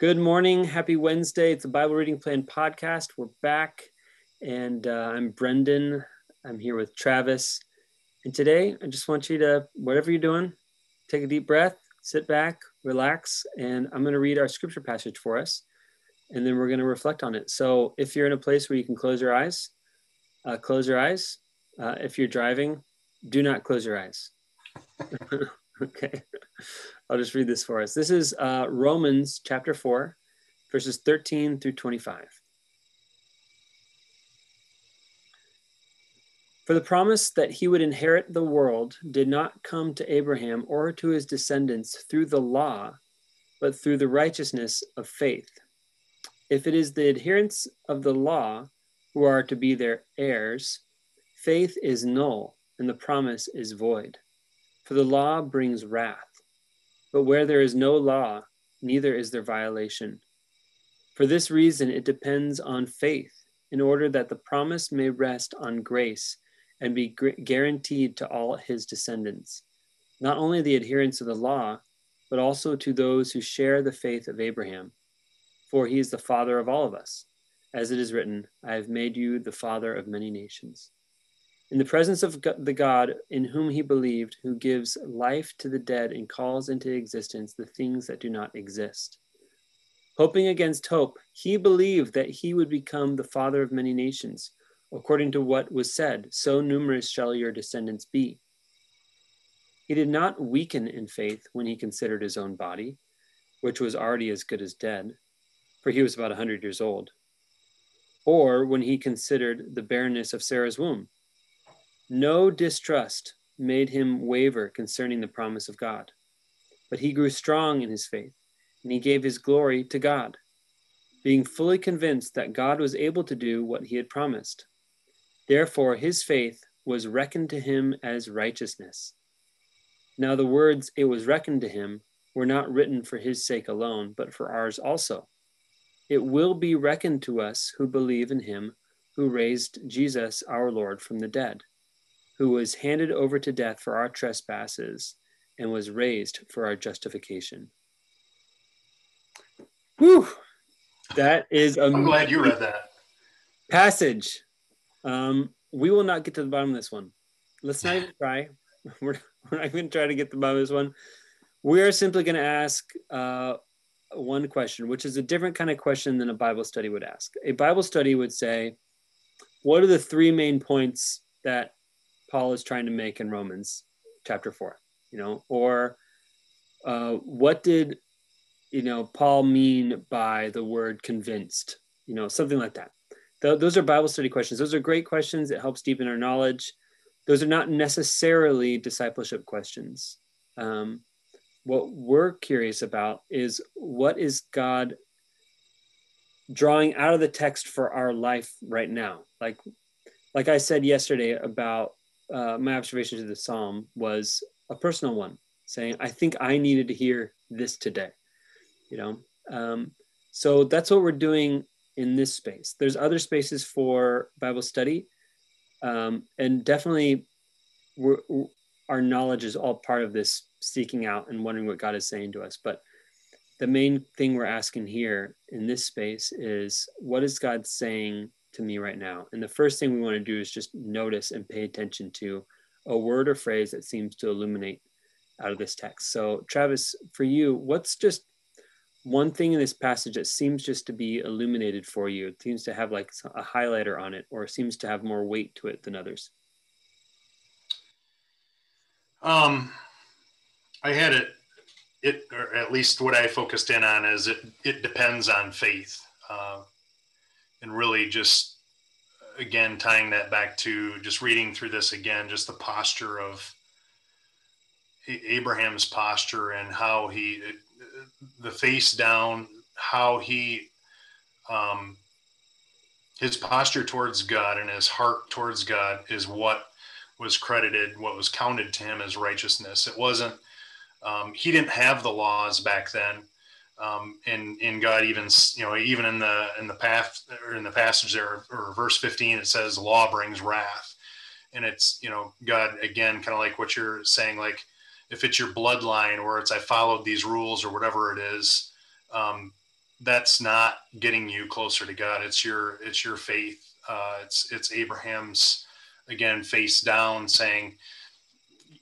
Good morning. Happy Wednesday. It's the Bible Reading Plan podcast. We're back, and uh, I'm Brendan. I'm here with Travis. And today, I just want you to, whatever you're doing, take a deep breath, sit back, relax, and I'm going to read our scripture passage for us, and then we're going to reflect on it. So, if you're in a place where you can close your eyes, uh, close your eyes. Uh, if you're driving, do not close your eyes. okay. I'll just read this for us. This is uh, Romans chapter 4, verses 13 through 25. For the promise that he would inherit the world did not come to Abraham or to his descendants through the law, but through the righteousness of faith. If it is the adherents of the law who are to be their heirs, faith is null and the promise is void. For the law brings wrath. But where there is no law, neither is there violation. For this reason, it depends on faith, in order that the promise may rest on grace and be guaranteed to all his descendants, not only the adherents of the law, but also to those who share the faith of Abraham. For he is the father of all of us. As it is written, I have made you the father of many nations in the presence of the God in whom he believed, who gives life to the dead and calls into existence the things that do not exist. Hoping against hope, he believed that he would become the father of many nations, according to what was said, so numerous shall your descendants be. He did not weaken in faith when he considered his own body, which was already as good as dead, for he was about a hundred years old, or when he considered the barrenness of Sarah's womb no distrust made him waver concerning the promise of God, but he grew strong in his faith, and he gave his glory to God, being fully convinced that God was able to do what he had promised. Therefore, his faith was reckoned to him as righteousness. Now, the words, it was reckoned to him, were not written for his sake alone, but for ours also. It will be reckoned to us who believe in him who raised Jesus our Lord from the dead who was handed over to death for our trespasses and was raised for our justification. Whew. That is a I'm glad you read that. Passage. Um, we will not get to the bottom of this one. Let's not even try. We're, we're not going to try to get to the bottom of this one. We are simply going to ask uh, one question, which is a different kind of question than a Bible study would ask. A Bible study would say, What are the three main points that Paul is trying to make in Romans chapter four, you know, or uh, what did, you know, Paul mean by the word convinced, you know, something like that. Th- those are Bible study questions. Those are great questions. It helps deepen our knowledge. Those are not necessarily discipleship questions. Um, what we're curious about is what is God drawing out of the text for our life right now? Like, like I said yesterday about uh, my observation to the psalm was a personal one, saying, "I think I needed to hear this today." You know, um, so that's what we're doing in this space. There's other spaces for Bible study, um, and definitely, we're, our knowledge is all part of this seeking out and wondering what God is saying to us. But the main thing we're asking here in this space is, what is God saying to me right now. And the first thing we want to do is just notice and pay attention to a word or phrase that seems to illuminate out of this text. So, Travis, for you, what's just one thing in this passage that seems just to be illuminated for you? It seems to have like a highlighter on it or seems to have more weight to it than others. Um, I had it, it, or at least what I focused in on is it, it depends on faith. Uh, and really just again tying that back to just reading through this again just the posture of abraham's posture and how he the face down how he um, his posture towards God and his heart towards God is what was credited, what was counted to him as righteousness. It wasn't, um, he didn't have the laws back then. Um, and in God, even you know, even in the in the path or in the passage there, or verse 15, it says, "Law brings wrath," and it's you know, God again, kind of like what you're saying, like if it's your bloodline or it's I followed these rules or whatever it is, um, that's not getting you closer to God. It's your it's your faith. Uh, it's it's Abraham's again face down saying,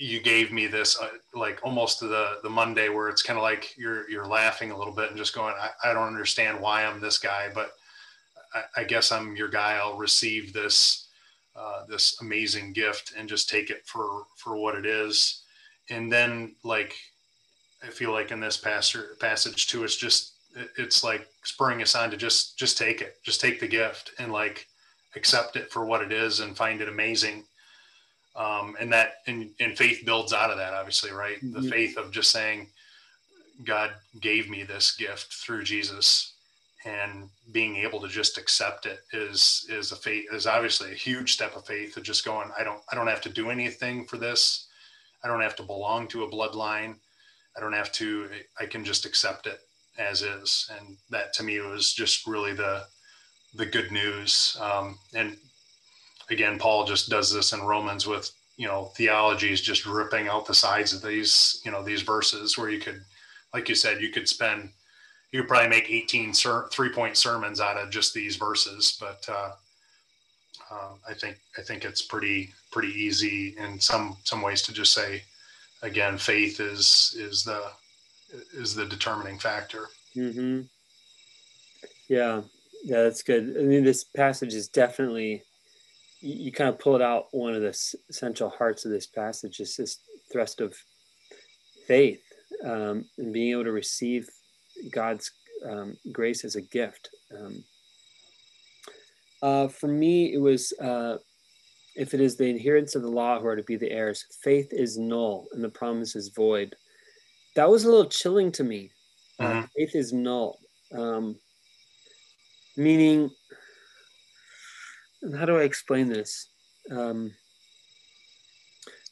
"You gave me this," uh, like almost the the Monday where it's kind of like you're you're laughing a little bit and just going, I, "I don't understand why I'm this guy, but I, I guess I'm your guy. I'll receive this." Uh, this amazing gift and just take it for for what it is and then like i feel like in this passage passage too it's just it's like spurring us on to just just take it just take the gift and like accept it for what it is and find it amazing um, and that and, and faith builds out of that obviously right mm-hmm. the faith of just saying god gave me this gift through jesus and being able to just accept it is is a faith is obviously a huge step of faith of just going i don't i don't have to do anything for this i don't have to belong to a bloodline i don't have to i can just accept it as is, and that to me was just really the the good news. Um, and again, Paul just does this in Romans with you know theology is just ripping out the sides of these you know these verses where you could, like you said, you could spend you could probably make 18 ser- three point sermons out of just these verses, but uh, uh, I think I think it's pretty pretty easy in some some ways to just say again faith is is the is the determining factor. Mm-hmm. Yeah, yeah, that's good. I mean, this passage is definitely you, you kind of pulled out one of the essential hearts of this passage is this thrust of faith um, and being able to receive God's um, grace as a gift. Um, uh, for me, it was uh, if it is the adherents of the law who are to be the heirs, faith is null and the promise is void that was a little chilling to me. Uh. Uh, faith is null, um, meaning, how do I explain this? Um,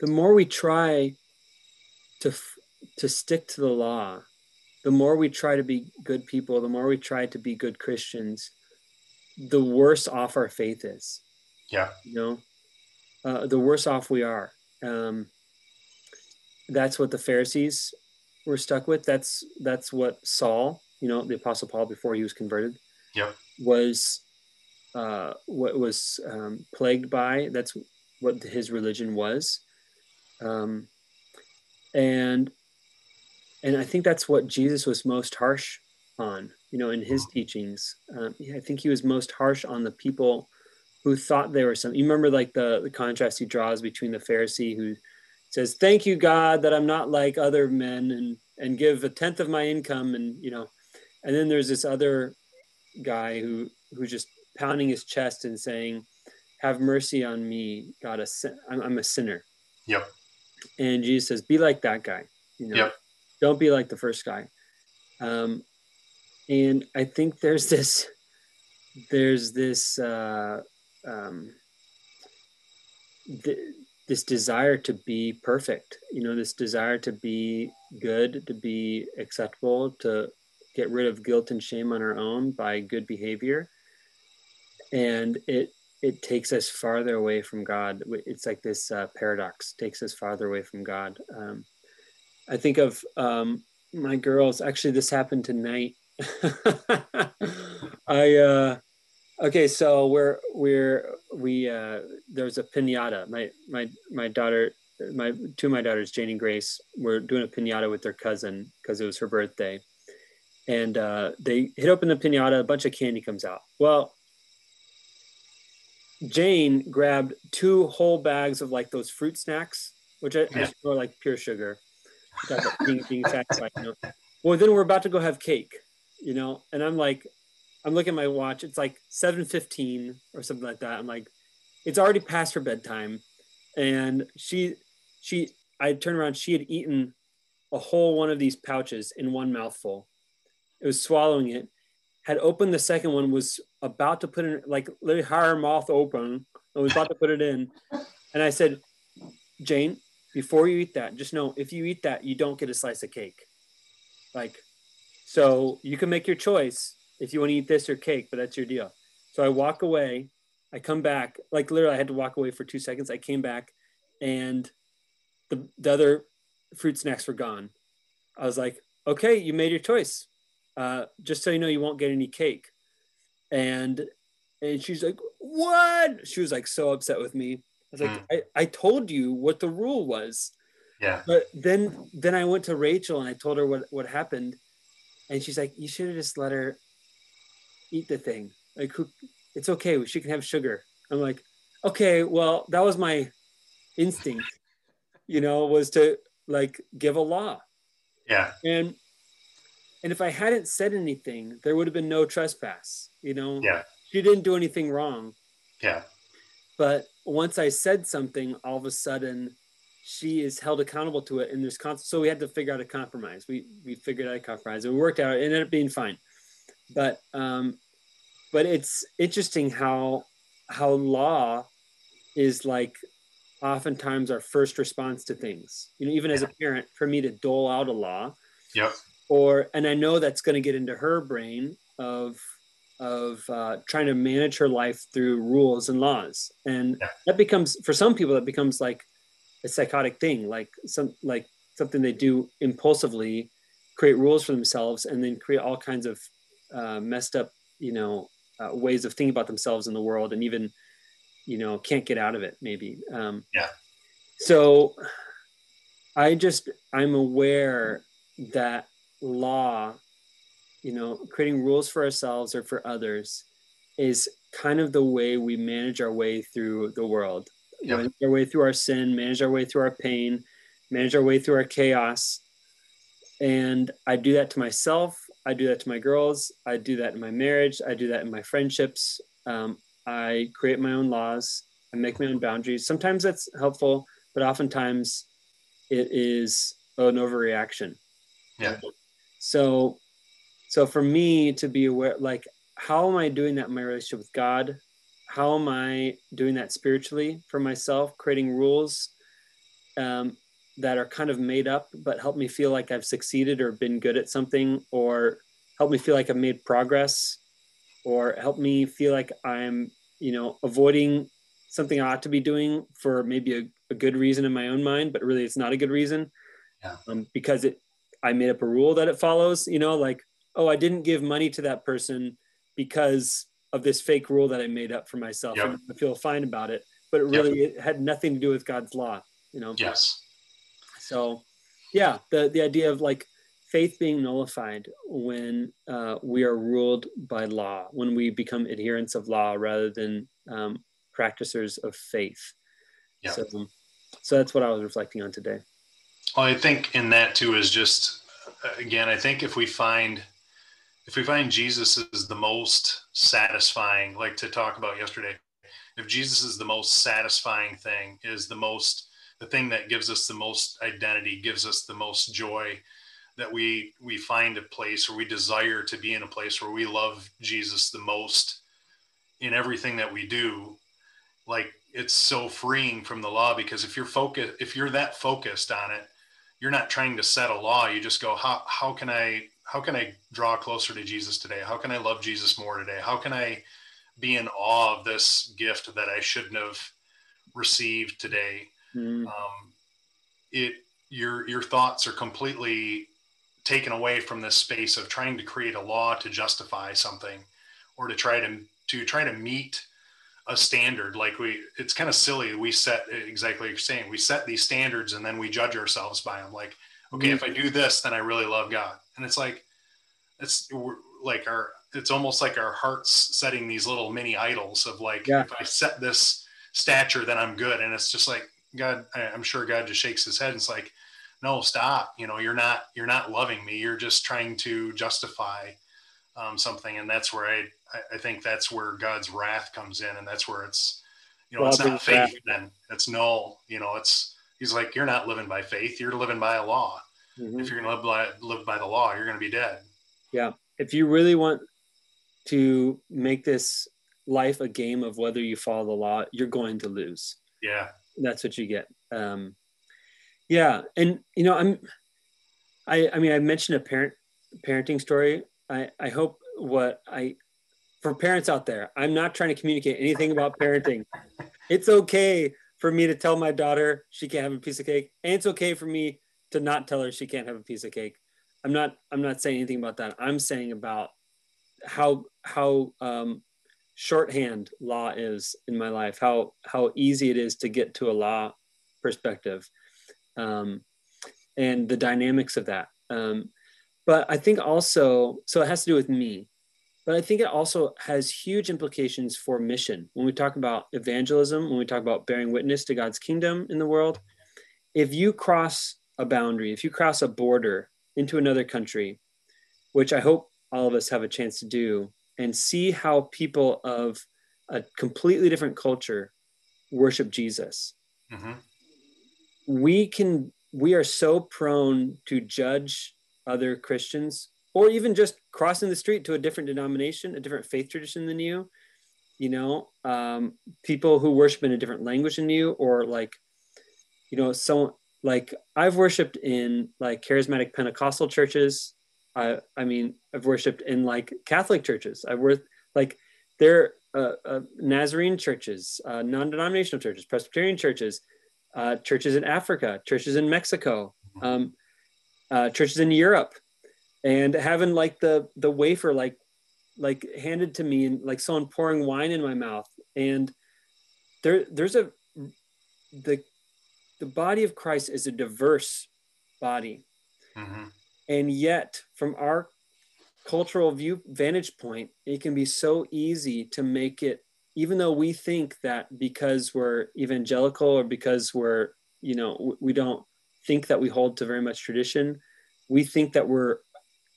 the more we try to to stick to the law, the more we try to be good people, the more we try to be good Christians, the worse off our faith is. Yeah. You know, uh, the worse off we are. Um, that's what the Pharisees we're stuck with. That's that's what Saul, you know, the Apostle Paul before he was converted, yeah, was uh, what was um, plagued by. That's what his religion was, um, and and I think that's what Jesus was most harsh on. You know, in his teachings, um, I think he was most harsh on the people who thought they were some. You remember like the the contrast he draws between the Pharisee who says, "Thank you, God, that I'm not like other men and and give a tenth of my income." And you know, and then there's this other guy who who's just pounding his chest and saying, "Have mercy on me, God. A sin- I'm, I'm a sinner." Yep. And Jesus says, "Be like that guy." You know, yep. don't be like the first guy. Um, and I think there's this, there's this. Uh, um, th- this desire to be perfect you know this desire to be good to be acceptable to get rid of guilt and shame on our own by good behavior and it it takes us farther away from god it's like this uh, paradox takes us farther away from god um, i think of um, my girls actually this happened tonight i uh, Okay, so we're we're we uh there's a pinata. My my my daughter my two of my daughters, Jane and Grace, were doing a pinata with their cousin because it was her birthday. And uh, they hit open the pinata, a bunch of candy comes out. Well, Jane grabbed two whole bags of like those fruit snacks, which I, yeah. I like pure sugar. Being, being satisfied, you know. Well, then we're about to go have cake, you know, and I'm like, I'm looking at my watch. It's like 7:15 or something like that. I'm like, it's already past her bedtime, and she she I turned around. She had eaten a whole one of these pouches in one mouthful. It was swallowing it, had opened the second one, was about to put in, like literally her mouth open and was about to put it in. And I said, Jane, before you eat that, just know if you eat that, you don't get a slice of cake. Like, so you can make your choice if you want to eat this or cake, but that's your deal. So I walk away. I come back, like literally, I had to walk away for two seconds. I came back and the, the other fruit snacks were gone. I was like, okay, you made your choice. Uh, just so you know, you won't get any cake. And and she's like, what? She was like so upset with me. I was like, mm. I, I told you what the rule was. Yeah. But then then I went to Rachel and I told her what, what happened. And she's like, you should have just let her eat the thing. Like who it's okay, she can have sugar. I'm like, okay, well, that was my instinct, you know, was to like give a law. Yeah. And and if I hadn't said anything, there would have been no trespass, you know? Yeah. She didn't do anything wrong. Yeah. But once I said something, all of a sudden she is held accountable to it. And there's con- so we had to figure out a compromise. We we figured out a compromise. and We worked out. It ended up being fine. But um, but it's interesting how how law is like oftentimes our first response to things. You know, even as a parent, for me to dole out a law. Yep or and i know that's going to get into her brain of of uh, trying to manage her life through rules and laws. And yeah. that becomes for some people that becomes like a psychotic thing like some like something they do impulsively create rules for themselves and then create all kinds of uh, messed up you know uh, ways of thinking about themselves in the world and even you know can't get out of it maybe. Um, yeah. so i just i'm aware that law, you know, creating rules for ourselves or for others is kind of the way we manage our way through the world. Yep. Manage our way through our sin, manage our way through our pain, manage our way through our chaos. And I do that to myself. I do that to my girls. I do that in my marriage. I do that in my friendships. Um, I create my own laws. I make my own boundaries. Sometimes that's helpful, but oftentimes it is an overreaction. Yeah. So, so for me to be aware, like, how am I doing that in my relationship with God? How am I doing that spiritually for myself, creating rules um, that are kind of made up, but help me feel like I've succeeded or been good at something, or help me feel like I've made progress, or help me feel like I'm, you know, avoiding something I ought to be doing for maybe a, a good reason in my own mind, but really it's not a good reason yeah. um, because it I made up a rule that it follows, you know, like, oh, I didn't give money to that person because of this fake rule that I made up for myself. Yep. And I feel fine about it. But it really yep. it had nothing to do with God's law, you know? Yes. So yeah, the, the idea of like faith being nullified when uh, we are ruled by law, when we become adherents of law rather than um, practicers of faith. Yeah. So, so that's what I was reflecting on today. Well, I think in that too is just uh, again, I think if we find if we find Jesus is the most satisfying, like to talk about yesterday, if Jesus is the most satisfying thing, is the most the thing that gives us the most identity, gives us the most joy, that we we find a place where we desire to be in a place where we love Jesus the most in everything that we do, like it's so freeing from the law because if you're focused if you're that focused on it you're not trying to set a law. You just go how, how can i how can i draw closer to jesus today? How can i love jesus more today? How can i be in awe of this gift that i shouldn't have received today? Mm. um, it your your thoughts are completely taken away from this space of trying to create a law to justify something or to try to to try to meet a standard. Like we it's kind of silly. We set exactly you're saying we set these standards and then we judge ourselves by them like okay mm-hmm. if i do this then i really love god. And it's like it's like our it's almost like our hearts setting these little mini idols of like yeah. if i set this stature then i'm good. And it's just like god i'm sure god just shakes his head and it's like no stop. You know you're not you're not loving me. You're just trying to justify um, something and that's where i I, think that's where God's wrath comes in, and that's where it's, you know, well, it's not faith. Wrath. Then it's null. You know, it's He's like, you're not living by faith. You're living by a law. Mm-hmm. If you're going to live by live by the law, you're going to be dead. Yeah. If you really want, to make this life a game of whether you follow the law, you're going to lose. Yeah. That's what you get. Um, yeah. And, you know, I'm, I, I mean, I mentioned a parent parenting story. I, I hope what I, for parents out there, I'm not trying to communicate anything about parenting. It's okay for me to tell my daughter she can't have a piece of cake. And it's okay for me to not tell her she can't have a piece of cake. I'm not, I'm not saying anything about that. I'm saying about how, how, um, shorthand law is in my life, how, how easy it is to get to a law perspective. Um, and the dynamics of that. Um, but I think also, so it has to do with me, but I think it also has huge implications for mission. When we talk about evangelism, when we talk about bearing witness to God's kingdom in the world, if you cross a boundary, if you cross a border into another country, which I hope all of us have a chance to do, and see how people of a completely different culture worship Jesus, mm-hmm. we can we are so prone to judge other Christians or even just crossing the street to a different denomination, a different faith tradition than you, you know, um, people who worship in a different language than you, or like, you know, so like I've worshiped in like charismatic Pentecostal churches. I, I mean, I've worshiped in like Catholic churches. I've worked like there uh, uh, Nazarene churches, uh, non-denominational churches, Presbyterian churches, uh, churches in Africa, churches in Mexico, um, uh, churches in Europe, and having like the the wafer like like handed to me and like someone pouring wine in my mouth, and there there's a the the body of Christ is a diverse body, mm-hmm. and yet from our cultural view vantage point, it can be so easy to make it even though we think that because we're evangelical or because we're you know we don't think that we hold to very much tradition. We think that we're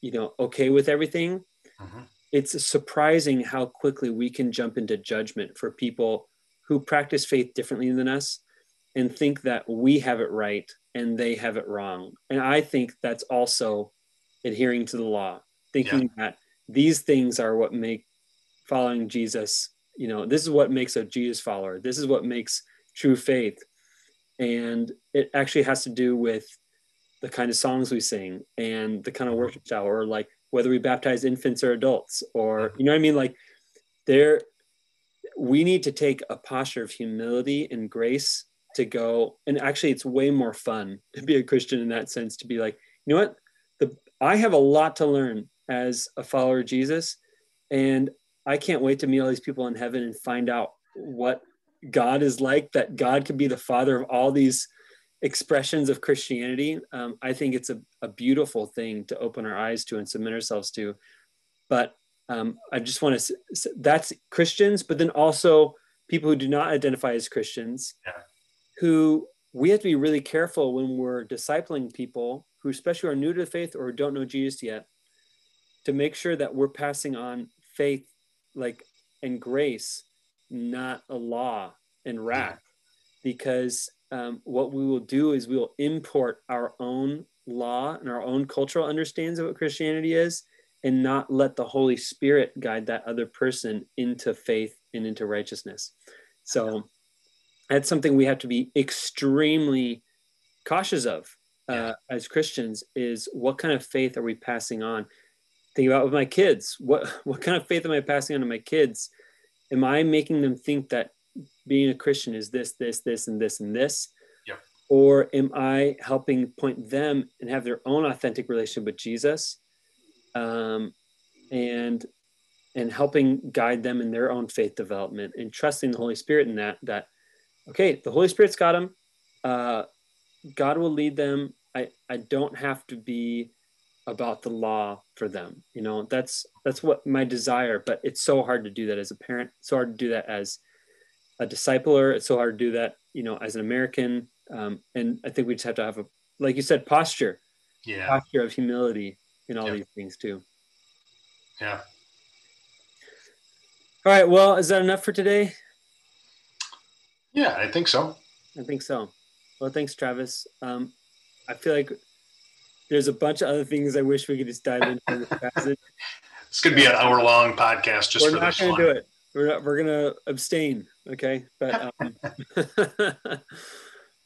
you know okay with everything. Mm-hmm. it's surprising how quickly we can jump into judgment for people who practice faith differently than us and think that we have it right and they have it wrong. And i think that's also adhering to the law thinking yeah. that these things are what make following jesus you know this is what makes a jesus follower. This is what makes true faith. And it actually has to do with the kind of songs we sing and the kind of mm-hmm. worship style or like whether we baptize infants or adults or you know what i mean? Like there we need to take a posture of humility and grace to go and actually it's way more fun to be a christian in that sense to be like you know what? The i have a lot to learn as a follower of jesus and I can't wait to meet all these people in heaven and find out what God is like, that God can be the father of all these expressions of Christianity. Um, I think it's a, a, beautiful thing to open our eyes to and submit ourselves to. But um, I just want to, that's Christians, but then also people who do not identify as Christians, yeah. who we have to be really careful when we're discipling people who especially are new to the faith or don't know Jesus yet, to make sure that we're passing on faith like and grace, not a law and wrath, because um, what we will do is we will import our own law and our own cultural understandings of what Christianity is, and not let the Holy Spirit guide that other person into faith and into righteousness. So that's something we have to be extremely cautious of uh, as Christians. Is what kind of faith are we passing on? think about with my kids what what kind of faith am i passing on to my kids am i making them think that being a christian is this this this and this and this. Yeah. or am i helping point them and have their own authentic relationship with jesus um, and and helping guide them in their own faith development and trusting the holy spirit in that that okay the holy spirit's got them uh, god will lead them. I i don't have to be about the law for them you know? That's that's what my desire but it's so hard to do that as a parent. It's so hard to do that as a discipler. It's so hard to do that you know as an american. Um, and i think we just have to have a like you said posture. Yeah. Posture of humility in all these things too. Yeah. All right. Well is that enough for today? Yeah i think so. I think so. Well thanks travis. Um, i feel like there's a bunch of other things I wish we could just dive into. This passage. this could be an hour long podcast just we're for not gonna do it. We're not, we're gonna abstain. Okay, but um,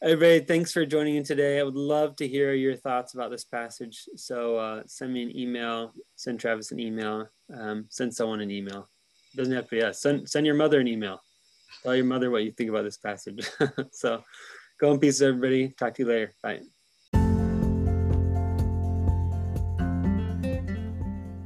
everybody, thanks for joining in today. I would love to hear your thoughts about this passage. So uh, send me an email. Send Travis an email. Um, send someone an email. It doesn't have to be us. Send send your mother an email. Tell your mother what you think about this passage. so go in peace, everybody. Talk to you later. Bye.